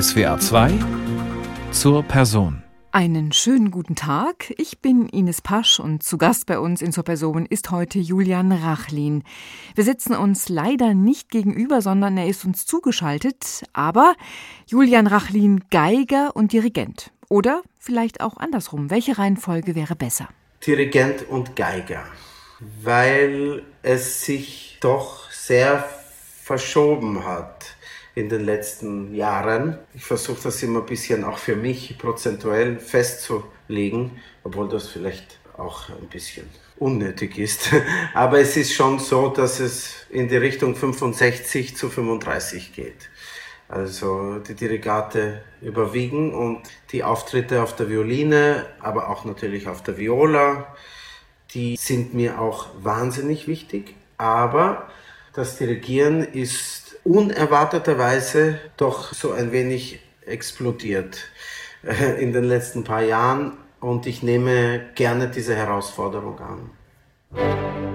SWA 2 zur Person. Einen schönen guten Tag. Ich bin Ines Pasch und zu Gast bei uns in Zur Person ist heute Julian Rachlin. Wir sitzen uns leider nicht gegenüber, sondern er ist uns zugeschaltet. Aber Julian Rachlin, Geiger und Dirigent. Oder vielleicht auch andersrum. Welche Reihenfolge wäre besser? Dirigent und Geiger. Weil es sich doch sehr verschoben hat in den letzten Jahren. Ich versuche das immer ein bisschen auch für mich prozentuell festzulegen, obwohl das vielleicht auch ein bisschen unnötig ist. Aber es ist schon so, dass es in die Richtung 65 zu 35 geht. Also die Dirigate überwiegen und die Auftritte auf der Violine, aber auch natürlich auf der Viola, die sind mir auch wahnsinnig wichtig. Aber das Dirigieren ist unerwarteterweise doch so ein wenig explodiert äh, in den letzten paar Jahren und ich nehme gerne diese Herausforderung an.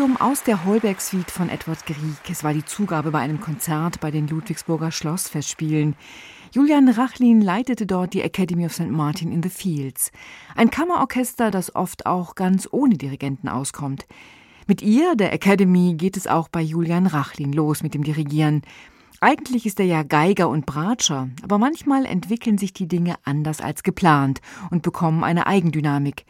Präludium aus der Holberg-Suite von Edward Grieg. Es war die Zugabe bei einem Konzert bei den Ludwigsburger Schlossfestspielen. Julian Rachlin leitete dort die Academy of St. Martin in the Fields. Ein Kammerorchester, das oft auch ganz ohne Dirigenten auskommt. Mit ihr, der Academy, geht es auch bei Julian Rachlin los mit dem Dirigieren. Eigentlich ist er ja Geiger und Bratscher, aber manchmal entwickeln sich die Dinge anders als geplant und bekommen eine Eigendynamik.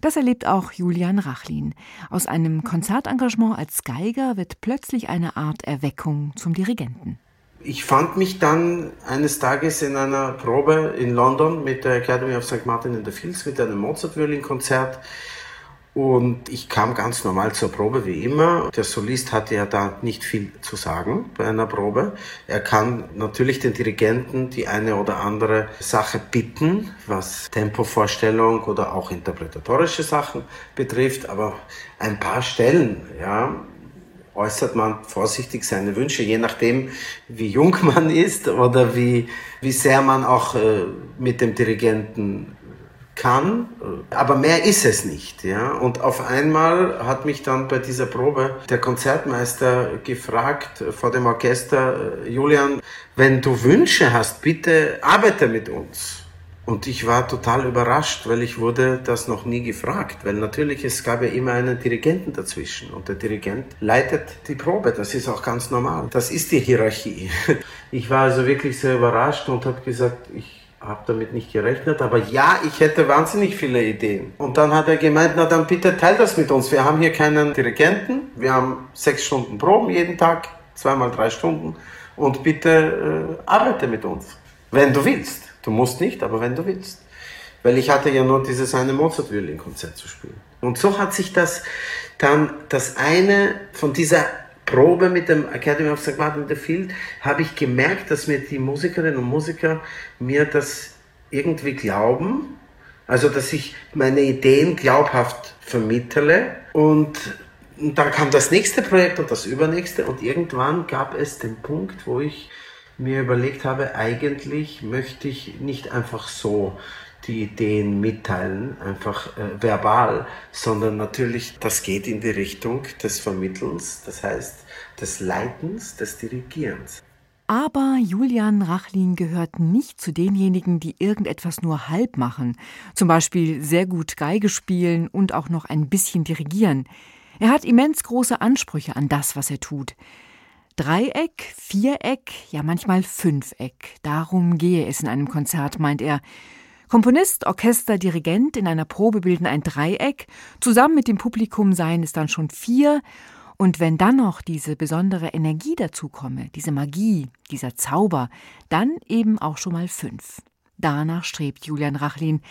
Das erlebt auch Julian Rachlin. Aus einem Konzertengagement als Geiger wird plötzlich eine Art Erweckung zum Dirigenten. Ich fand mich dann eines Tages in einer Probe in London mit der Academy of St. Martin in the Fields mit einem Mozart-Violinkonzert. Und ich kam ganz normal zur Probe wie immer. Der Solist hatte ja da nicht viel zu sagen bei einer Probe. Er kann natürlich den Dirigenten die eine oder andere Sache bitten, was Tempovorstellung oder auch interpretatorische Sachen betrifft, aber ein paar Stellen, ja, äußert man vorsichtig seine Wünsche, je nachdem, wie jung man ist oder wie, wie sehr man auch äh, mit dem Dirigenten kann, aber mehr ist es nicht. Ja? Und auf einmal hat mich dann bei dieser Probe der Konzertmeister gefragt vor dem Orchester, Julian, wenn du Wünsche hast, bitte arbeite mit uns. Und ich war total überrascht, weil ich wurde das noch nie gefragt, weil natürlich es gab ja immer einen Dirigenten dazwischen und der Dirigent leitet die Probe, das ist auch ganz normal. Das ist die Hierarchie. Ich war also wirklich sehr überrascht und habe gesagt, ich habe damit nicht gerechnet, aber ja, ich hätte wahnsinnig viele Ideen. Und dann hat er gemeint, na dann bitte teil das mit uns. Wir haben hier keinen Dirigenten, wir haben sechs Stunden Proben jeden Tag, zweimal drei Stunden und bitte äh, arbeite mit uns, wenn du willst. Du musst nicht, aber wenn du willst. Weil ich hatte ja nur dieses eine Mozart-Violinkonzert zu spielen. Und so hat sich das dann, das eine von dieser Probe mit dem Academy of. Martin in the Field, habe ich gemerkt, dass mir die Musikerinnen und Musiker mir das irgendwie glauben. Also, dass ich meine Ideen glaubhaft vermittle. Und dann kam das nächste Projekt und das übernächste. Und irgendwann gab es den Punkt, wo ich mir überlegt habe, eigentlich möchte ich nicht einfach so die Ideen mitteilen, einfach äh, verbal, sondern natürlich, das geht in die Richtung des Vermittelns, das heißt des Leitens, des Dirigierens. Aber Julian Rachlin gehört nicht zu denjenigen, die irgendetwas nur halb machen, zum Beispiel sehr gut Geige spielen und auch noch ein bisschen dirigieren. Er hat immens große Ansprüche an das, was er tut. Dreieck, Viereck, ja manchmal Fünfeck. Darum gehe es in einem Konzert, meint er. Komponist, Orchester, Dirigent in einer Probe bilden ein Dreieck, zusammen mit dem Publikum seien es dann schon vier, und wenn dann noch diese besondere Energie dazu komme, diese Magie, dieser Zauber, dann eben auch schon mal fünf. Danach strebt Julian Rachlin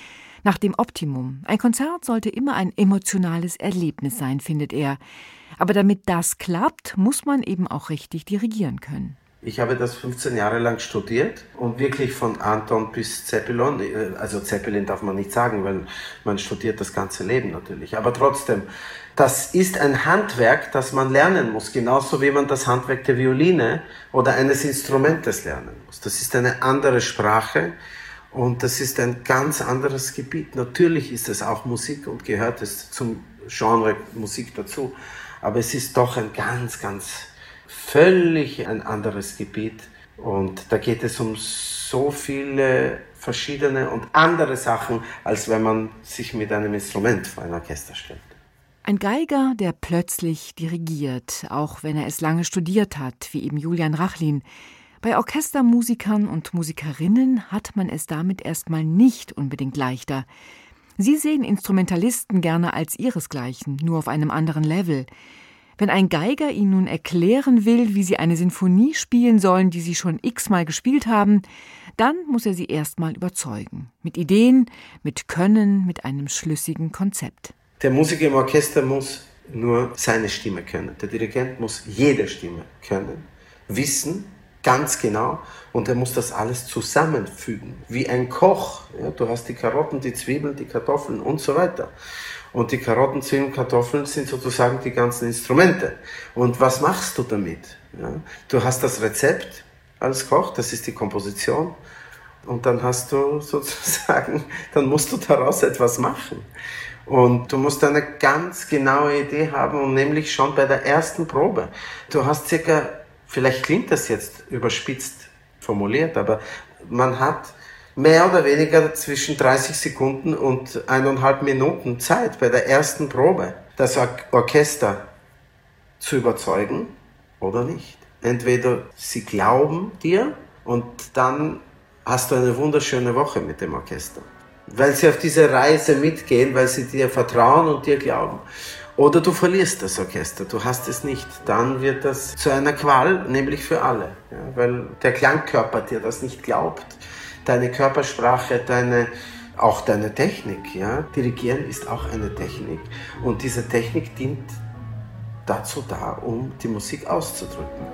nach dem Optimum. Ein Konzert sollte immer ein emotionales Erlebnis sein, findet er. Aber damit das klappt, muss man eben auch richtig dirigieren können. Ich habe das 15 Jahre lang studiert und wirklich von Anton bis Zeppelin, also Zeppelin darf man nicht sagen, weil man studiert das ganze Leben natürlich, aber trotzdem, das ist ein Handwerk, das man lernen muss, genauso wie man das Handwerk der Violine oder eines Instrumentes lernen muss. Das ist eine andere Sprache und das ist ein ganz anderes Gebiet. Natürlich ist es auch Musik und gehört es zum Genre Musik dazu, aber es ist doch ein ganz, ganz völlig ein anderes Gebiet. Und da geht es um so viele verschiedene und andere Sachen, als wenn man sich mit einem Instrument vor ein Orchester stellt. Ein Geiger, der plötzlich dirigiert, auch wenn er es lange studiert hat, wie eben Julian Rachlin. Bei Orchestermusikern und Musikerinnen hat man es damit erstmal nicht unbedingt leichter. Sie sehen Instrumentalisten gerne als ihresgleichen, nur auf einem anderen Level. Wenn ein Geiger ihnen nun erklären will, wie sie eine Sinfonie spielen sollen, die sie schon x-mal gespielt haben, dann muss er sie erstmal überzeugen. Mit Ideen, mit Können, mit einem schlüssigen Konzept. Der Musiker im Orchester muss nur seine Stimme können. Der Dirigent muss jede Stimme können, wissen, ganz genau und er muss das alles zusammenfügen. Wie ein Koch. Ja, du hast die Karotten, die Zwiebeln, die Kartoffeln und so weiter. Und die Karotten, Zwiebeln, Kartoffeln sind sozusagen die ganzen Instrumente. Und was machst du damit? Ja, du hast das Rezept als Koch, das ist die Komposition. Und dann hast du sozusagen, dann musst du daraus etwas machen. Und du musst eine ganz genaue Idee haben und nämlich schon bei der ersten Probe. Du hast circa Vielleicht klingt das jetzt überspitzt formuliert, aber man hat mehr oder weniger zwischen 30 Sekunden und eineinhalb Minuten Zeit bei der ersten Probe, das Orchester zu überzeugen oder nicht. Entweder sie glauben dir und dann hast du eine wunderschöne Woche mit dem Orchester. Weil sie auf diese Reise mitgehen, weil sie dir vertrauen und dir glauben. Oder du verlierst das Orchester, du hast es nicht. Dann wird das zu einer Qual, nämlich für alle. Ja, weil der Klangkörper dir das nicht glaubt. Deine Körpersprache, deine, auch deine Technik. Ja? Dirigieren ist auch eine Technik. Und diese Technik dient dazu da, um die Musik auszudrücken.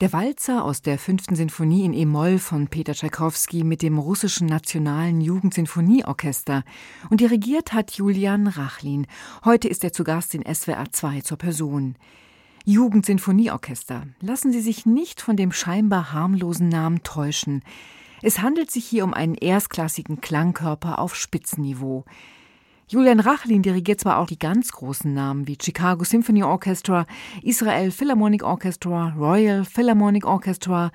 Der Walzer aus der fünften Sinfonie in E-Moll von Peter Tschaikowski mit dem russischen Nationalen Jugendsinfonieorchester und dirigiert hat Julian Rachlin. Heute ist er zu Gast in SWR 2 zur Person. Jugendsinfonieorchester. Lassen Sie sich nicht von dem scheinbar harmlosen Namen täuschen. Es handelt sich hier um einen erstklassigen Klangkörper auf Spitzenniveau. Julian Rachlin dirigiert zwar auch die ganz großen Namen wie Chicago Symphony Orchestra, Israel Philharmonic Orchestra, Royal Philharmonic Orchestra,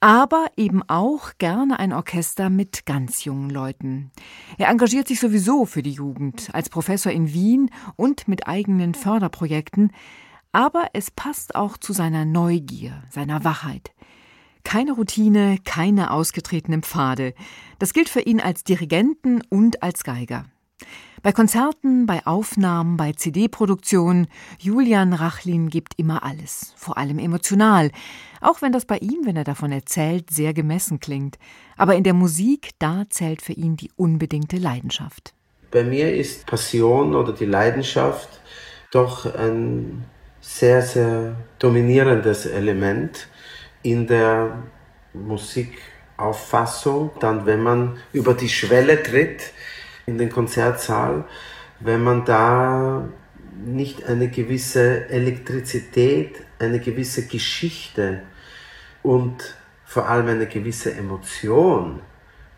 aber eben auch gerne ein Orchester mit ganz jungen Leuten. Er engagiert sich sowieso für die Jugend, als Professor in Wien und mit eigenen Förderprojekten, aber es passt auch zu seiner Neugier, seiner Wachheit. Keine Routine, keine ausgetretenen Pfade. Das gilt für ihn als Dirigenten und als Geiger. Bei Konzerten, bei Aufnahmen, bei CD-Produktionen, Julian Rachlin gibt immer alles, vor allem emotional, auch wenn das bei ihm, wenn er davon erzählt, sehr gemessen klingt. Aber in der Musik, da zählt für ihn die unbedingte Leidenschaft. Bei mir ist Passion oder die Leidenschaft doch ein sehr, sehr dominierendes Element in der Musikauffassung. Dann, wenn man über die Schwelle tritt, in den Konzertsaal, wenn man da nicht eine gewisse Elektrizität, eine gewisse Geschichte und vor allem eine gewisse Emotion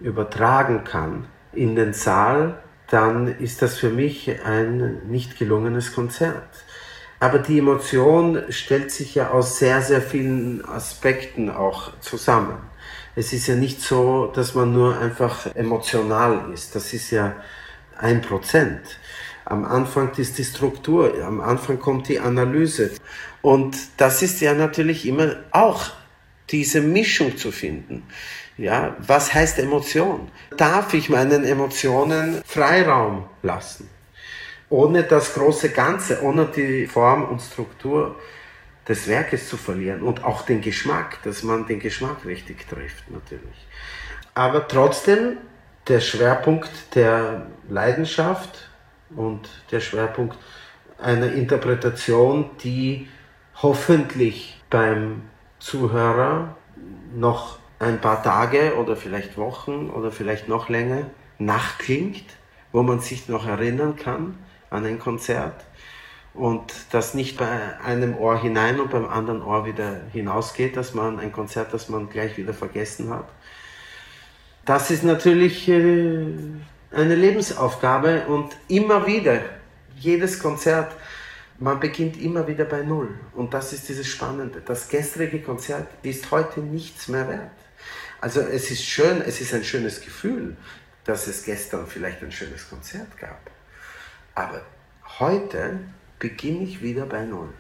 übertragen kann in den Saal, dann ist das für mich ein nicht gelungenes Konzert. Aber die Emotion stellt sich ja aus sehr, sehr vielen Aspekten auch zusammen. Es ist ja nicht so, dass man nur einfach emotional ist. Das ist ja ein Prozent. Am Anfang ist die Struktur, am Anfang kommt die Analyse. Und das ist ja natürlich immer auch diese Mischung zu finden. Ja, was heißt Emotion? Darf ich meinen Emotionen Freiraum lassen? Ohne das große Ganze, ohne die Form und Struktur des Werkes zu verlieren und auch den Geschmack, dass man den Geschmack richtig trifft natürlich. Aber trotzdem der Schwerpunkt der Leidenschaft und der Schwerpunkt einer Interpretation, die hoffentlich beim Zuhörer noch ein paar Tage oder vielleicht Wochen oder vielleicht noch länger nachklingt, wo man sich noch erinnern kann an ein Konzert und das nicht bei einem Ohr hinein und beim anderen Ohr wieder hinausgeht, dass man ein Konzert, das man gleich wieder vergessen hat. Das ist natürlich äh, eine Lebensaufgabe und immer wieder, jedes Konzert, man beginnt immer wieder bei Null. Und das ist dieses Spannende. Das gestrige Konzert ist heute nichts mehr wert. Also es ist schön, es ist ein schönes Gefühl, dass es gestern vielleicht ein schönes Konzert gab. Aber heute beginne ich wieder bei Null.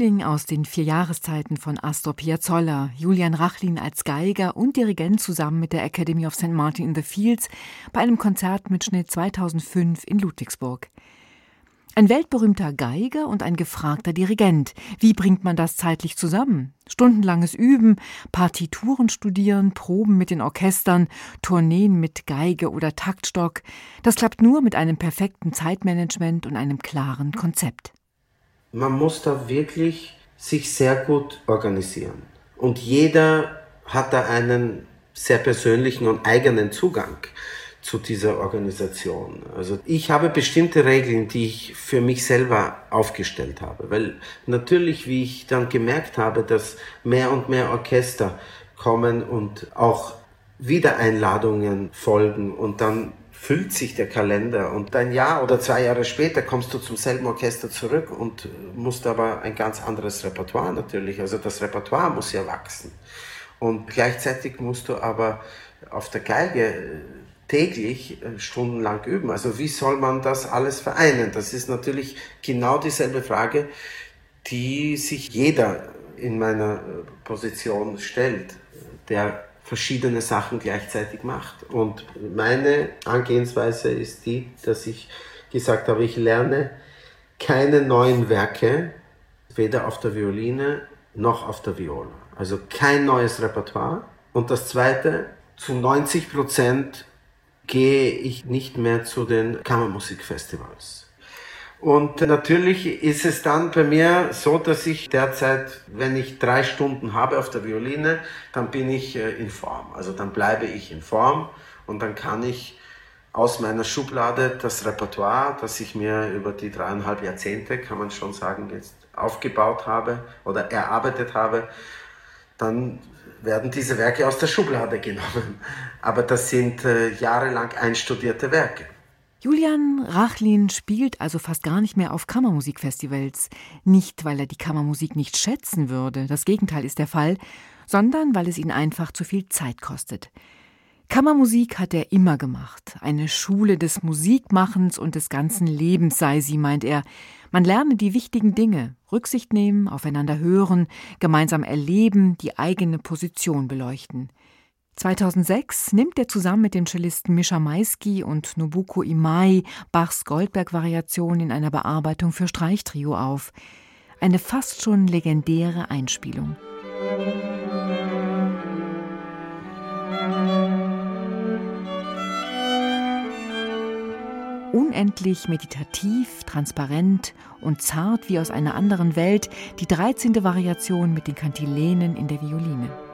Frühling aus den vier Jahreszeiten von Astor Piazzolla, Julian Rachlin als Geiger und Dirigent zusammen mit der Academy of St. Martin in the Fields bei einem Konzertmitschnitt 2005 in Ludwigsburg. Ein weltberühmter Geiger und ein gefragter Dirigent. Wie bringt man das zeitlich zusammen? Stundenlanges Üben, Partituren studieren, Proben mit den Orchestern, Tourneen mit Geige oder Taktstock. Das klappt nur mit einem perfekten Zeitmanagement und einem klaren Konzept man muss da wirklich sich sehr gut organisieren. Und jeder hat da einen sehr persönlichen und eigenen Zugang zu dieser Organisation. Also ich habe bestimmte Regeln, die ich für mich selber aufgestellt habe, weil natürlich, wie ich dann gemerkt habe, dass mehr und mehr Orchester kommen und auch Wiedereinladungen folgen und dann füllt sich der Kalender und ein Jahr oder zwei Jahre später kommst du zum selben Orchester zurück und musst aber ein ganz anderes Repertoire natürlich, also das Repertoire muss ja wachsen. Und gleichzeitig musst du aber auf der Geige äh, täglich äh, stundenlang üben. Also wie soll man das alles vereinen? Das ist natürlich genau dieselbe Frage, die sich jeder in meiner äh, Position stellt, der verschiedene Sachen gleichzeitig macht. Und meine Angehensweise ist die, dass ich gesagt habe, ich lerne keine neuen Werke, weder auf der Violine noch auf der Viola. Also kein neues Repertoire. Und das Zweite, zu 90 Prozent gehe ich nicht mehr zu den Kammermusikfestivals. Und natürlich ist es dann bei mir so, dass ich derzeit, wenn ich drei Stunden habe auf der Violine, dann bin ich äh, in Form. Also dann bleibe ich in Form und dann kann ich aus meiner Schublade das Repertoire, das ich mir über die dreieinhalb Jahrzehnte, kann man schon sagen, jetzt aufgebaut habe oder erarbeitet habe, dann werden diese Werke aus der Schublade genommen. Aber das sind äh, jahrelang einstudierte Werke. Julian Rachlin spielt also fast gar nicht mehr auf Kammermusikfestivals. Nicht, weil er die Kammermusik nicht schätzen würde, das Gegenteil ist der Fall, sondern weil es ihn einfach zu viel Zeit kostet. Kammermusik hat er immer gemacht. Eine Schule des Musikmachens und des ganzen Lebens sei sie, meint er. Man lerne die wichtigen Dinge, Rücksicht nehmen, aufeinander hören, gemeinsam erleben, die eigene Position beleuchten. 2006 nimmt er zusammen mit den Cellisten Mischa Maisky und Nobuko Imai Bachs Goldberg-Variation in einer Bearbeitung für Streichtrio auf. Eine fast schon legendäre Einspielung. Unendlich meditativ, transparent und zart wie aus einer anderen Welt die 13. Variation mit den Kantilenen in der Violine.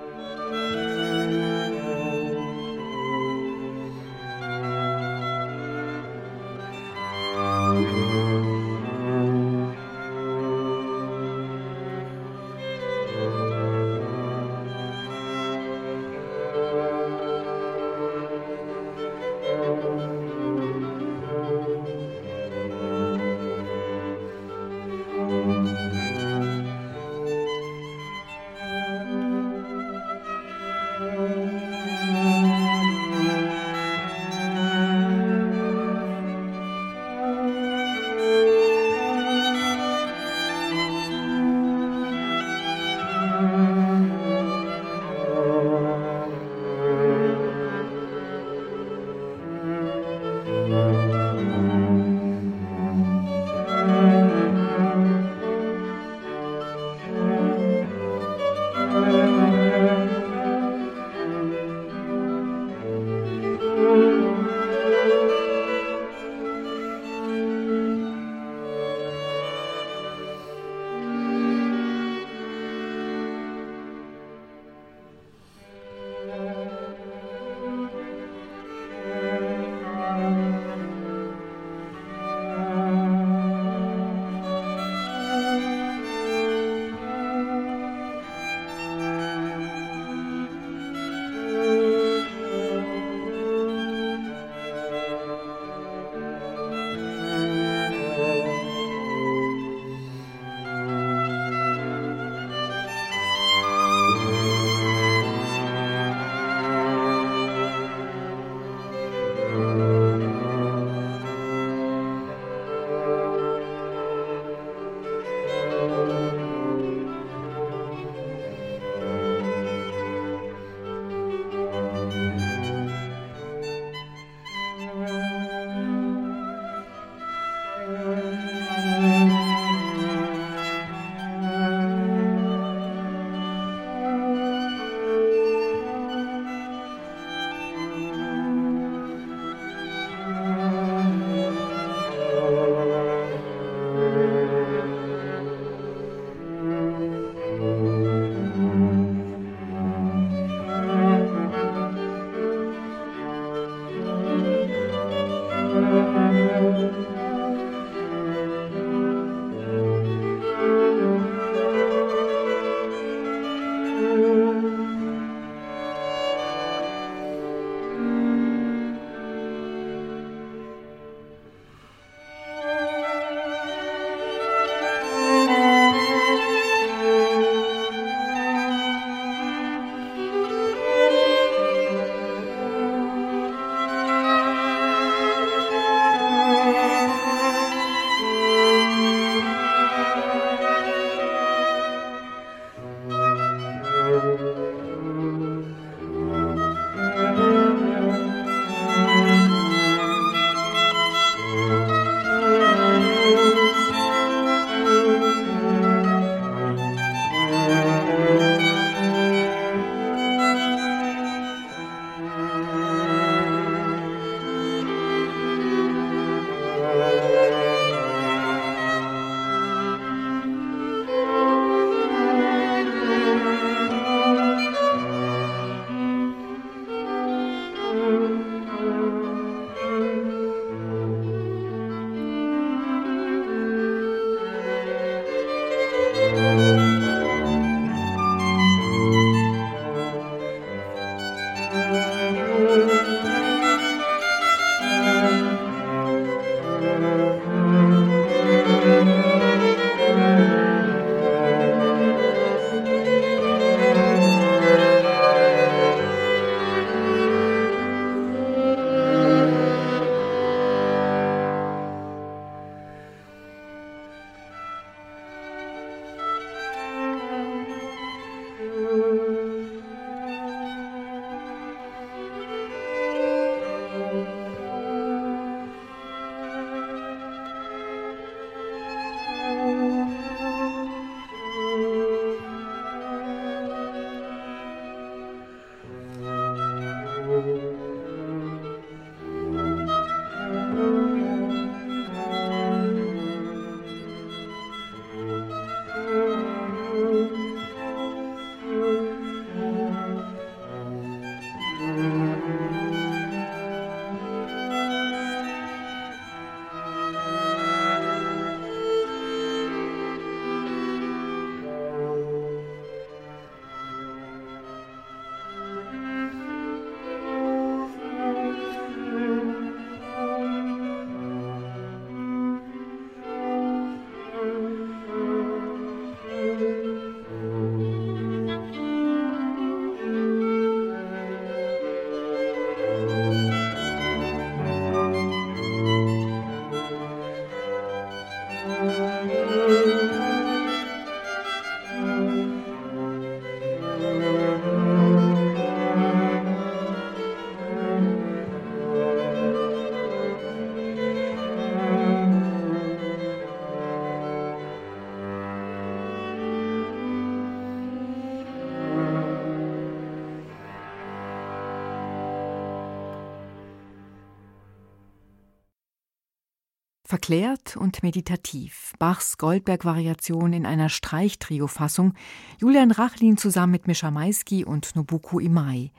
Verklärt und meditativ. Bachs Goldberg-Variation in einer Streichtrio-Fassung. Julian Rachlin zusammen mit Mischa Maisky und Nobuko Imai.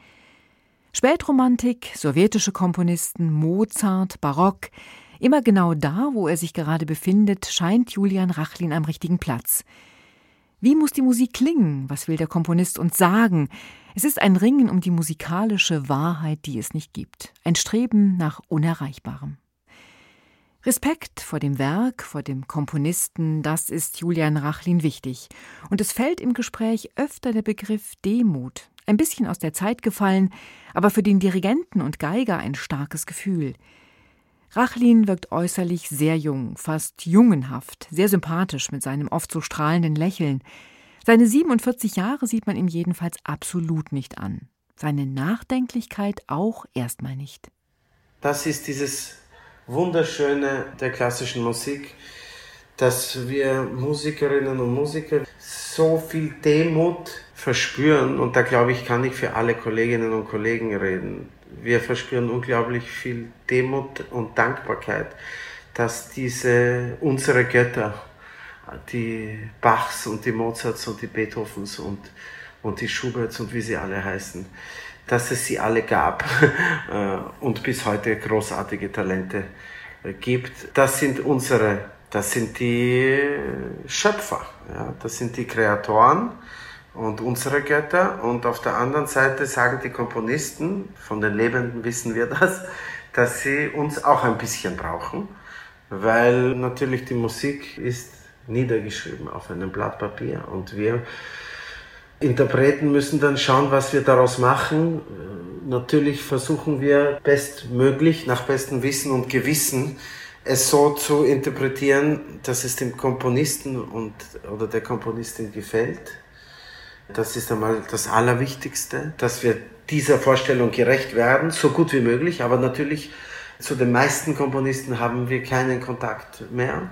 Spätromantik, sowjetische Komponisten, Mozart, Barock. Immer genau da, wo er sich gerade befindet, scheint Julian Rachlin am richtigen Platz. Wie muss die Musik klingen? Was will der Komponist uns sagen? Es ist ein Ringen um die musikalische Wahrheit, die es nicht gibt. Ein Streben nach Unerreichbarem. Respekt vor dem Werk, vor dem Komponisten, das ist Julian Rachlin wichtig. Und es fällt im Gespräch öfter der Begriff Demut. Ein bisschen aus der Zeit gefallen, aber für den Dirigenten und Geiger ein starkes Gefühl. Rachlin wirkt äußerlich sehr jung, fast jungenhaft, sehr sympathisch mit seinem oft so strahlenden Lächeln. Seine 47 Jahre sieht man ihm jedenfalls absolut nicht an. Seine Nachdenklichkeit auch erstmal nicht. Das ist dieses Wunderschöne der klassischen Musik, dass wir Musikerinnen und Musiker so viel Demut verspüren und da glaube ich, kann ich für alle Kolleginnen und Kollegen reden. Wir verspüren unglaublich viel Demut und Dankbarkeit, dass diese unsere Götter, die Bachs und die Mozarts und die Beethovens und, und die Schuberts und wie sie alle heißen, dass es sie alle gab äh, und bis heute großartige Talente äh, gibt. Das sind unsere, das sind die Schöpfer, ja, das sind die Kreatoren und unsere Götter. Und auf der anderen Seite sagen die Komponisten, von den Lebenden wissen wir das, dass sie uns auch ein bisschen brauchen, weil natürlich die Musik ist niedergeschrieben auf einem Blatt Papier und wir Interpreten müssen dann schauen, was wir daraus machen. Natürlich versuchen wir bestmöglich, nach bestem Wissen und Gewissen, es so zu interpretieren, dass es dem Komponisten und, oder der Komponistin gefällt. Das ist einmal das Allerwichtigste, dass wir dieser Vorstellung gerecht werden, so gut wie möglich. Aber natürlich zu den meisten Komponisten haben wir keinen Kontakt mehr.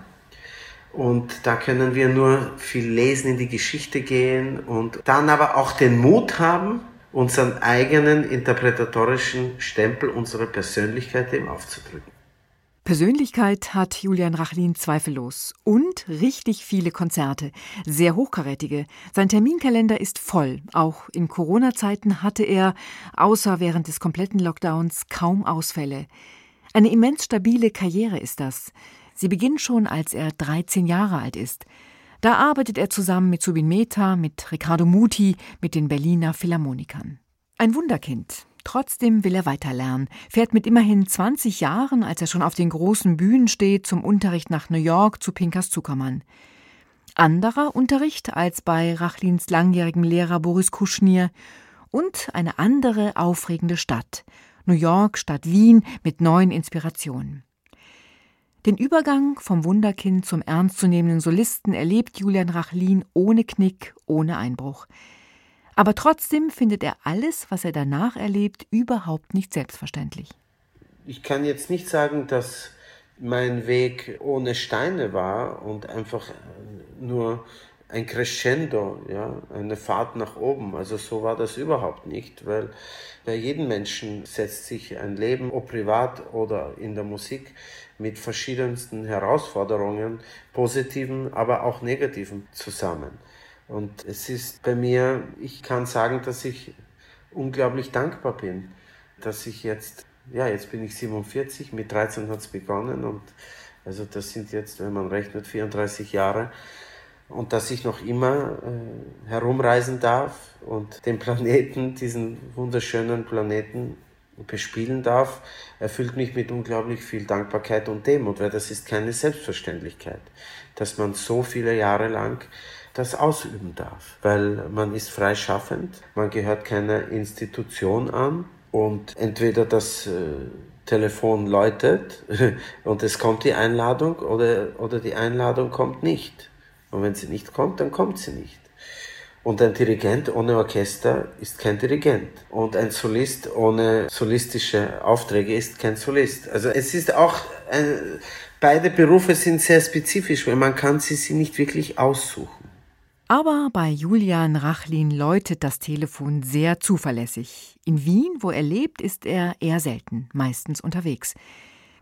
Und da können wir nur viel lesen, in die Geschichte gehen und dann aber auch den Mut haben, unseren eigenen interpretatorischen Stempel, unsere Persönlichkeit dem aufzudrücken. Persönlichkeit hat Julian Rachlin zweifellos und richtig viele Konzerte, sehr hochkarätige. Sein Terminkalender ist voll. Auch in Corona-Zeiten hatte er, außer während des kompletten Lockdowns, kaum Ausfälle. Eine immens stabile Karriere ist das. Sie beginnt schon, als er 13 Jahre alt ist. Da arbeitet er zusammen mit Subin Mehta, mit Riccardo Muti, mit den Berliner Philharmonikern. Ein Wunderkind. Trotzdem will er weiterlernen, fährt mit immerhin 20 Jahren, als er schon auf den großen Bühnen steht, zum Unterricht nach New York zu Pinkas Zuckermann. Anderer Unterricht als bei Rachlins langjährigem Lehrer Boris Kuschnir und eine andere aufregende Stadt, New York statt Wien mit neuen Inspirationen. Den Übergang vom Wunderkind zum ernstzunehmenden Solisten erlebt Julian Rachlin ohne Knick, ohne Einbruch. Aber trotzdem findet er alles, was er danach erlebt, überhaupt nicht selbstverständlich. Ich kann jetzt nicht sagen, dass mein Weg ohne Steine war und einfach nur ein Crescendo, ja, eine Fahrt nach oben. Also so war das überhaupt nicht, weil bei jedem Menschen setzt sich ein Leben, ob privat oder in der Musik, mit verschiedensten Herausforderungen, positiven, aber auch negativen zusammen. Und es ist bei mir, ich kann sagen, dass ich unglaublich dankbar bin, dass ich jetzt, ja, jetzt bin ich 47, mit 13 hat es begonnen und also das sind jetzt, wenn man rechnet, 34 Jahre und dass ich noch immer äh, herumreisen darf und den Planeten, diesen wunderschönen Planeten bespielen darf, erfüllt mich mit unglaublich viel Dankbarkeit und Demut, weil das ist keine Selbstverständlichkeit, dass man so viele Jahre lang das ausüben darf, weil man ist freischaffend, man gehört keiner Institution an und entweder das äh, Telefon läutet und es kommt die Einladung oder, oder die Einladung kommt nicht. Und wenn sie nicht kommt, dann kommt sie nicht. Und ein Dirigent ohne Orchester ist kein Dirigent. Und ein Solist ohne solistische Aufträge ist kein Solist. Also es ist auch, ein, beide Berufe sind sehr spezifisch, weil man kann sie, sie nicht wirklich aussuchen. Aber bei Julian Rachlin läutet das Telefon sehr zuverlässig. In Wien, wo er lebt, ist er eher selten, meistens unterwegs.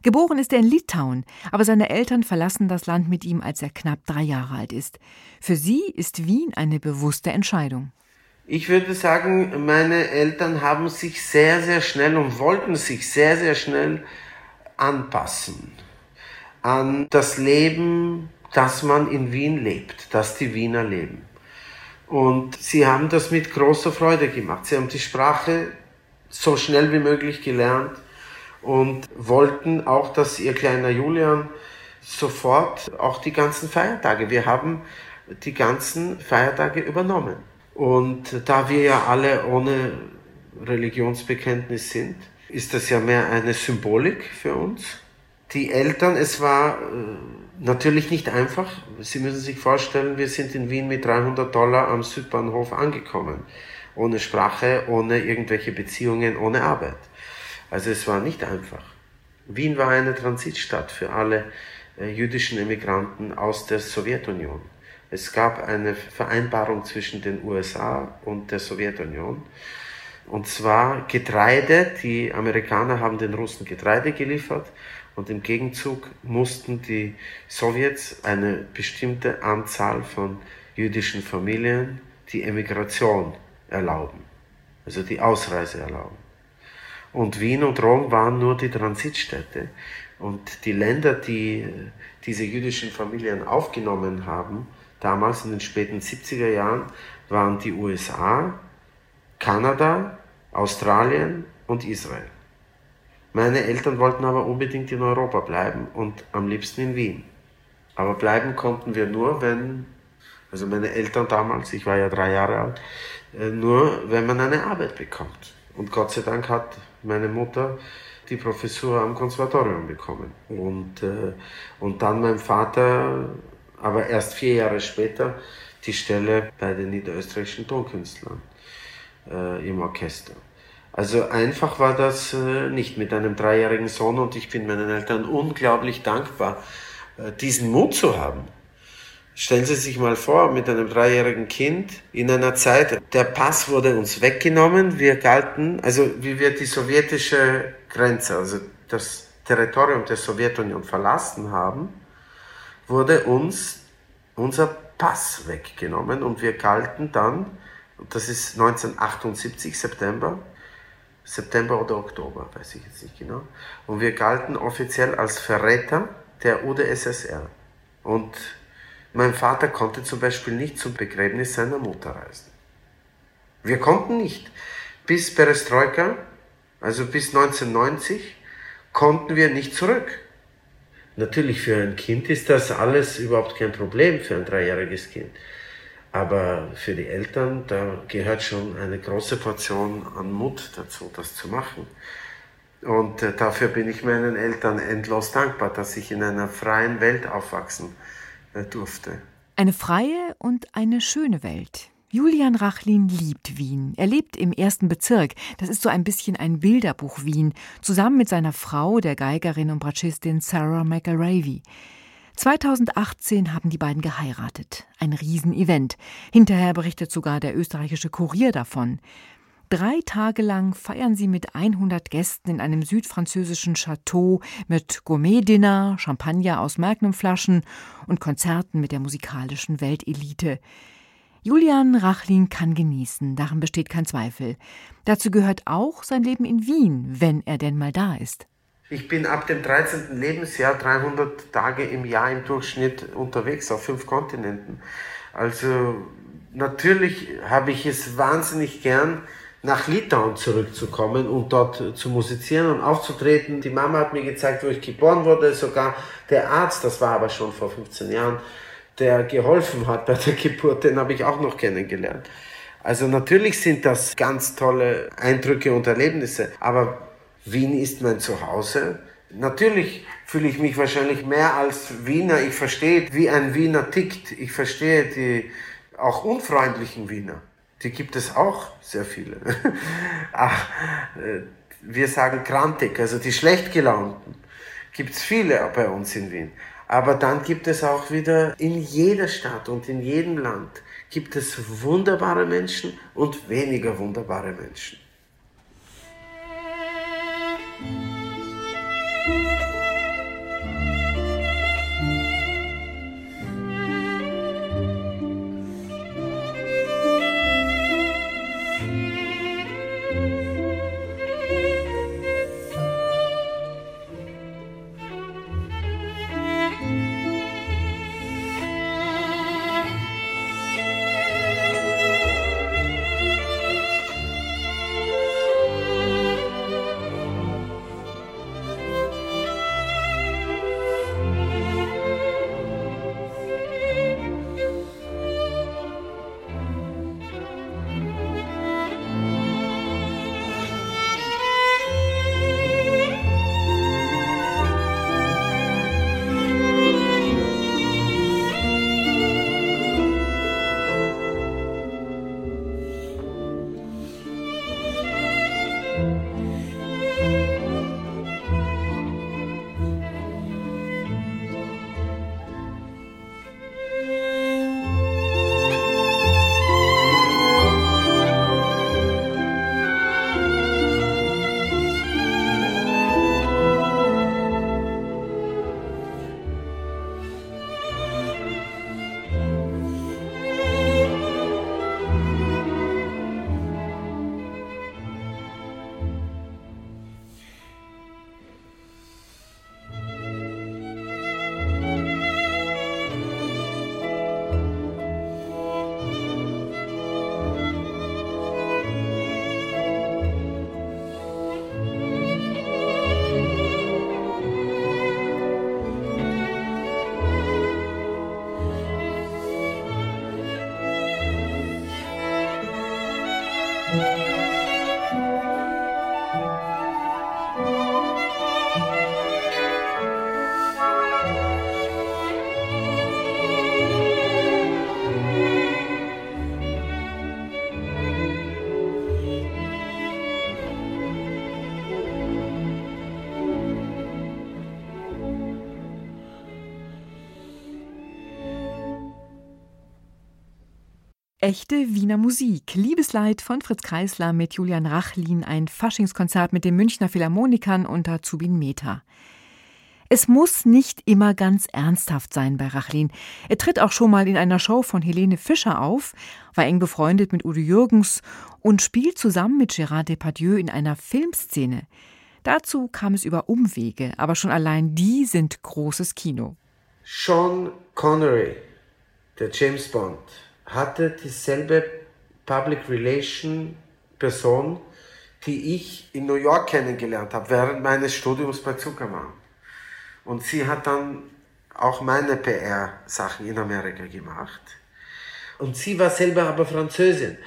Geboren ist er in Litauen, aber seine Eltern verlassen das Land mit ihm, als er knapp drei Jahre alt ist. Für sie ist Wien eine bewusste Entscheidung. Ich würde sagen, meine Eltern haben sich sehr, sehr schnell und wollten sich sehr, sehr schnell anpassen an das Leben, das man in Wien lebt, das die Wiener leben. Und sie haben das mit großer Freude gemacht. Sie haben die Sprache so schnell wie möglich gelernt und wollten auch, dass ihr kleiner Julian sofort auch die ganzen Feiertage, wir haben die ganzen Feiertage übernommen. Und da wir ja alle ohne Religionsbekenntnis sind, ist das ja mehr eine Symbolik für uns. Die Eltern, es war äh, natürlich nicht einfach. Sie müssen sich vorstellen, wir sind in Wien mit 300 Dollar am Südbahnhof angekommen. Ohne Sprache, ohne irgendwelche Beziehungen, ohne Arbeit. Also es war nicht einfach. Wien war eine Transitstadt für alle äh, jüdischen Emigranten aus der Sowjetunion. Es gab eine Vereinbarung zwischen den USA und der Sowjetunion. Und zwar Getreide. Die Amerikaner haben den Russen Getreide geliefert und im Gegenzug mussten die Sowjets eine bestimmte Anzahl von jüdischen Familien die Emigration erlauben, also die Ausreise erlauben. Und Wien und Rom waren nur die Transitstädte. Und die Länder, die diese jüdischen Familien aufgenommen haben, damals in den späten 70er Jahren waren die USA, Kanada, Australien und Israel. Meine Eltern wollten aber unbedingt in Europa bleiben und am liebsten in Wien. Aber bleiben konnten wir nur, wenn, also meine Eltern damals, ich war ja drei Jahre alt, äh, nur wenn man eine Arbeit bekommt. Und Gott sei Dank hat meine Mutter die Professur am Konservatorium bekommen. Und, äh, und dann mein Vater aber erst vier Jahre später die Stelle bei den niederösterreichischen Tonkünstlern äh, im Orchester. Also einfach war das äh, nicht mit einem dreijährigen Sohn und ich bin meinen Eltern unglaublich dankbar, äh, diesen Mut zu haben. Stellen Sie sich mal vor, mit einem dreijährigen Kind in einer Zeit, der Pass wurde uns weggenommen, wir galten, also wie wir die sowjetische Grenze, also das Territorium der Sowjetunion verlassen haben, wurde uns unser Pass weggenommen und wir galten dann, das ist 1978 September, September oder Oktober, weiß ich jetzt nicht genau, und wir galten offiziell als Verräter der UdSSR. Und mein Vater konnte zum Beispiel nicht zum Begräbnis seiner Mutter reisen. Wir konnten nicht. Bis Perestroika, also bis 1990, konnten wir nicht zurück. Natürlich für ein Kind ist das alles überhaupt kein Problem, für ein dreijähriges Kind. Aber für die Eltern, da gehört schon eine große Portion an Mut dazu, das zu machen. Und äh, dafür bin ich meinen Eltern endlos dankbar, dass ich in einer freien Welt aufwachsen durfte. Eine freie und eine schöne Welt. Julian Rachlin liebt Wien. Er lebt im ersten Bezirk. Das ist so ein bisschen ein Bilderbuch Wien, zusammen mit seiner Frau, der Geigerin und Bratschistin Sarah McAravey. 2018 haben die beiden geheiratet. Ein Riesenevent. Hinterher berichtet sogar der österreichische Kurier davon. Drei Tage lang feiern sie mit 100 Gästen in einem südfranzösischen Chateau mit Gourmet-Dinner, Champagner aus Magnumflaschen und Konzerten mit der musikalischen Weltelite. Julian Rachlin kann genießen, daran besteht kein Zweifel. Dazu gehört auch sein Leben in Wien, wenn er denn mal da ist. Ich bin ab dem 13. Lebensjahr 300 Tage im Jahr im Durchschnitt unterwegs auf fünf Kontinenten. Also natürlich habe ich es wahnsinnig gern, nach Litauen zurückzukommen und dort zu musizieren und aufzutreten. Die Mama hat mir gezeigt, wo ich geboren wurde, sogar der Arzt, das war aber schon vor 15 Jahren, der geholfen hat bei der Geburt, den habe ich auch noch kennengelernt. Also natürlich sind das ganz tolle Eindrücke und Erlebnisse, aber Wien ist mein Zuhause. Natürlich fühle ich mich wahrscheinlich mehr als Wiener. Ich verstehe, wie ein Wiener tickt. Ich verstehe die auch unfreundlichen Wiener. Die gibt es auch sehr viele. Ach, äh, wir sagen krantig, also die schlecht gelaunten. Gibt es viele bei uns in Wien. Aber dann gibt es auch wieder in jeder Stadt und in jedem Land gibt es wunderbare Menschen und weniger wunderbare Menschen. Echte Wiener Musik. Liebesleid von Fritz Kreisler mit Julian Rachlin, ein Faschingskonzert mit den Münchner Philharmonikern unter Zubin Meta. Es muss nicht immer ganz ernsthaft sein bei Rachlin. Er tritt auch schon mal in einer Show von Helene Fischer auf, war eng befreundet mit Udo Jürgens und spielt zusammen mit Gérard Depardieu in einer Filmszene. Dazu kam es über Umwege, aber schon allein die sind großes Kino. Sean Connery, der James Bond, hatte dieselbe Public Relation Person, die ich in New York kennengelernt habe, während meines Studiums bei Zuckermann. Und sie hat dann auch meine PR-Sachen in Amerika gemacht. Und sie war selber aber Französin.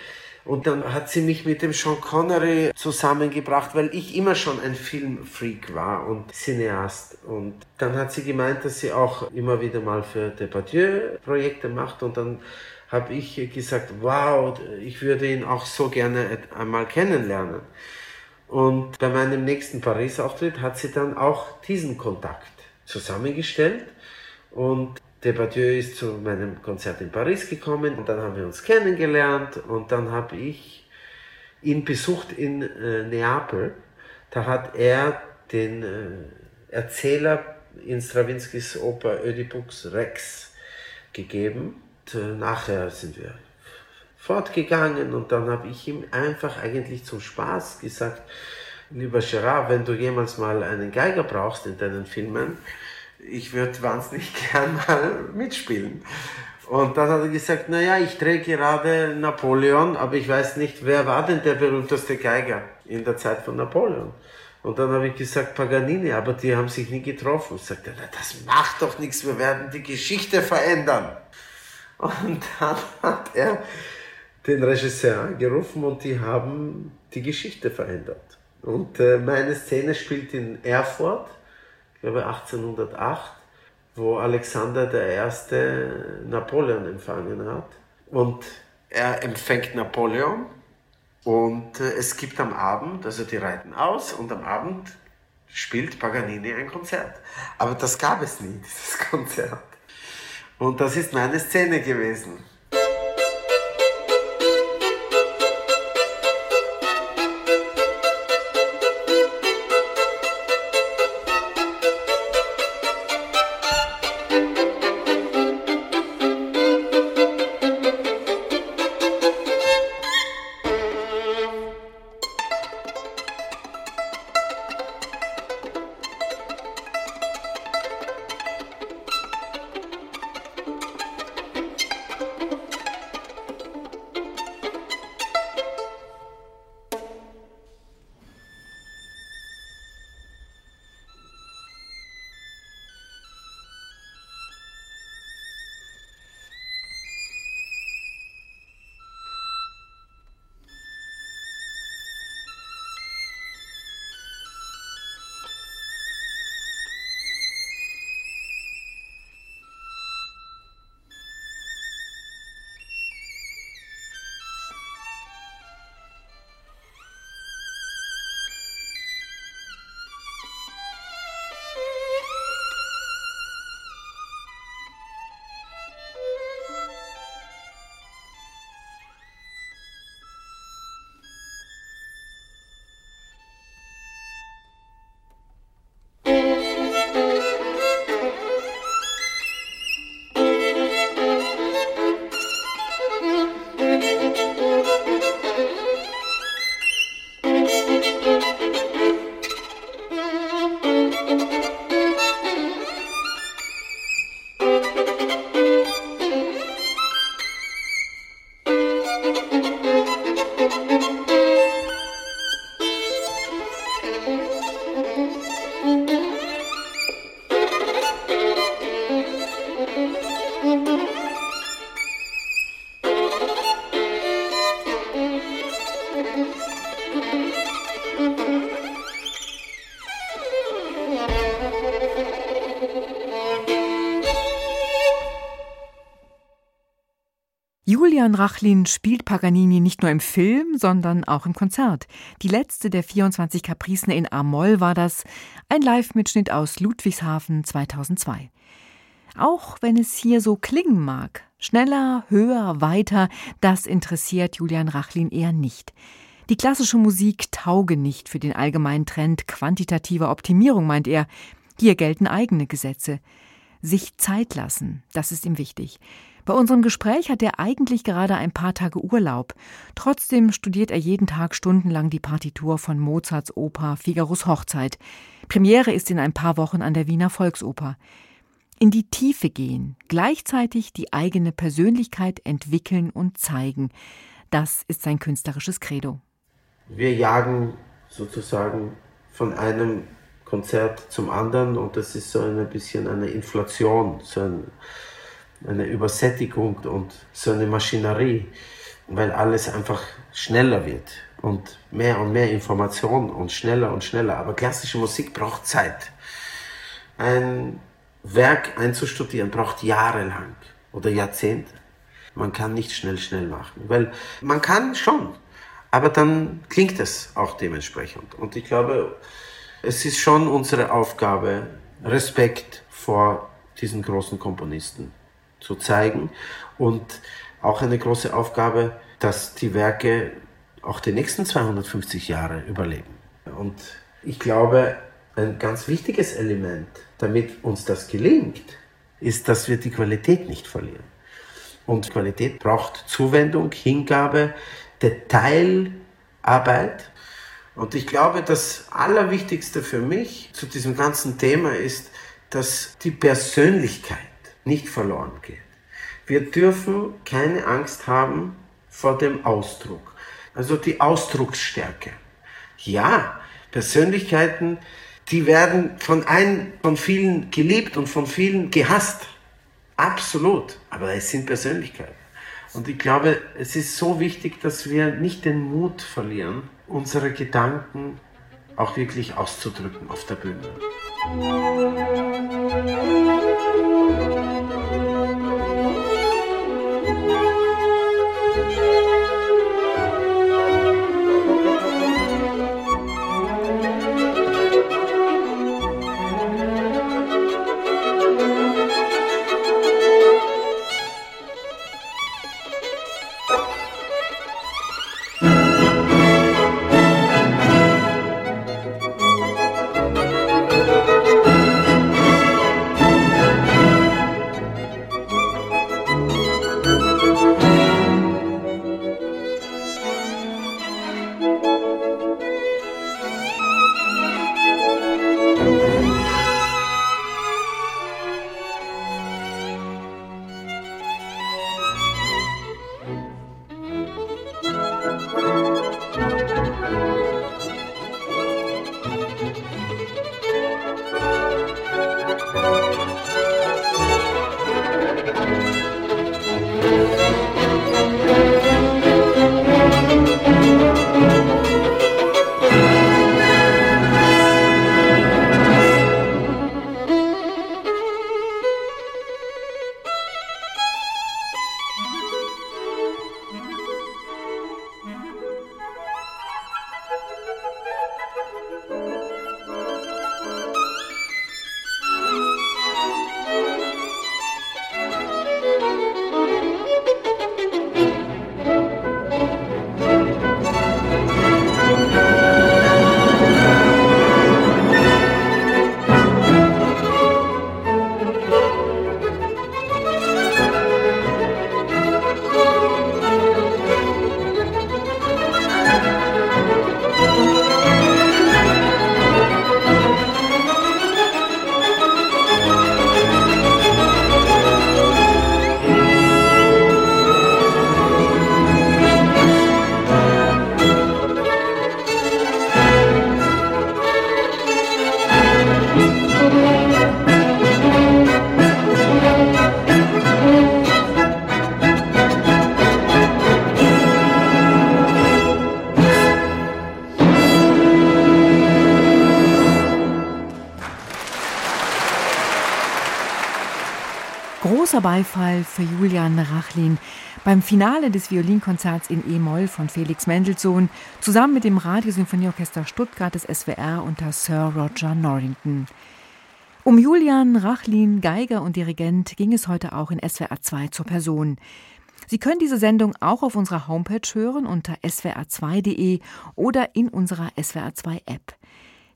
Und dann hat sie mich mit dem Sean Connery zusammengebracht, weil ich immer schon ein Filmfreak war und Cineast. Und dann hat sie gemeint, dass sie auch immer wieder mal für Depardieu Projekte macht. Und dann habe ich gesagt, wow, ich würde ihn auch so gerne einmal kennenlernen. Und bei meinem nächsten Paris-Auftritt hat sie dann auch diesen Kontakt zusammengestellt. Und Depardieu ist zu meinem Konzert in Paris gekommen und dann haben wir uns kennengelernt und dann habe ich ihn besucht in äh, Neapel. Da hat er den äh, Erzähler in Stravinskys Oper Oedipus Rex gegeben. Äh, nachher sind wir fortgegangen und dann habe ich ihm einfach eigentlich zum Spaß gesagt, lieber Gerard, wenn du jemals mal einen Geiger brauchst in deinen Filmen, ich würde wahnsinnig gern mal mitspielen. Und dann hat er gesagt, naja, ich drehe gerade Napoleon, aber ich weiß nicht, wer war denn der berühmteste Geiger in der Zeit von Napoleon? Und dann habe ich gesagt, Paganini, aber die haben sich nie getroffen. Ich sagte, das macht doch nichts, wir werden die Geschichte verändern. Und dann hat er den Regisseur angerufen und die haben die Geschichte verändert. Und äh, meine Szene spielt in Erfurt ich glaube 1808, wo Alexander I. Napoleon empfangen hat. Und er empfängt Napoleon und äh, es gibt am Abend, also die reiten aus und am Abend spielt Paganini ein Konzert. Aber das gab es nie, dieses Konzert. Und das ist meine Szene gewesen. Julian Rachlin spielt Paganini nicht nur im Film, sondern auch im Konzert. Die letzte der 24 Kapricen in A-Moll war das, ein Live-Mitschnitt aus Ludwigshafen 2002. Auch wenn es hier so klingen mag, Schneller, höher, weiter, das interessiert Julian Rachlin eher nicht. Die klassische Musik tauge nicht für den allgemeinen Trend quantitativer Optimierung, meint er. Hier gelten eigene Gesetze. Sich Zeit lassen, das ist ihm wichtig. Bei unserem Gespräch hat er eigentlich gerade ein paar Tage Urlaub. Trotzdem studiert er jeden Tag stundenlang die Partitur von Mozarts Oper Figaros Hochzeit. Premiere ist in ein paar Wochen an der Wiener Volksoper. In die Tiefe gehen, gleichzeitig die eigene Persönlichkeit entwickeln und zeigen. Das ist sein künstlerisches Credo. Wir jagen sozusagen von einem Konzert zum anderen und das ist so ein bisschen eine Inflation, so ein, eine Übersättigung und so eine Maschinerie, weil alles einfach schneller wird und mehr und mehr Information und schneller und schneller. Aber klassische Musik braucht Zeit. Ein Werk einzustudieren braucht jahrelang oder Jahrzehnte. Man kann nicht schnell, schnell machen, weil man kann schon, aber dann klingt es auch dementsprechend. Und ich glaube, es ist schon unsere Aufgabe, Respekt vor diesen großen Komponisten zu zeigen und auch eine große Aufgabe, dass die Werke auch die nächsten 250 Jahre überleben. Und ich glaube, ein ganz wichtiges Element, damit uns das gelingt, ist, dass wir die Qualität nicht verlieren. Und Qualität braucht Zuwendung, Hingabe, Detailarbeit und ich glaube, das Allerwichtigste für mich zu diesem ganzen Thema ist, dass die Persönlichkeit nicht verloren geht. Wir dürfen keine Angst haben vor dem Ausdruck, also die Ausdrucksstärke. Ja, Persönlichkeiten, die werden von ein, von vielen geliebt und von vielen gehasst. Absolut. Aber es sind Persönlichkeiten. Und ich glaube, es ist so wichtig, dass wir nicht den Mut verlieren, unsere Gedanken auch wirklich auszudrücken auf der Bühne. Beifall für Julian Rachlin beim Finale des Violinkonzerts in E-Moll von Felix Mendelssohn zusammen mit dem Radiosymphonieorchester Stuttgart des SWR unter Sir Roger Norrington. Um Julian Rachlin, Geiger und Dirigent, ging es heute auch in SWR 2 zur Person. Sie können diese Sendung auch auf unserer Homepage hören unter swr2.de oder in unserer SWR2 App.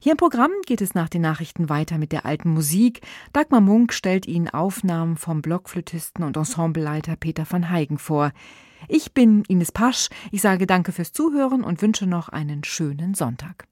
Hier im Programm geht es nach den Nachrichten weiter mit der alten Musik. Dagmar Munk stellt Ihnen Aufnahmen vom Blockflötisten und Ensembleleiter Peter van Heigen vor. Ich bin Ines Pasch. Ich sage danke fürs Zuhören und wünsche noch einen schönen Sonntag.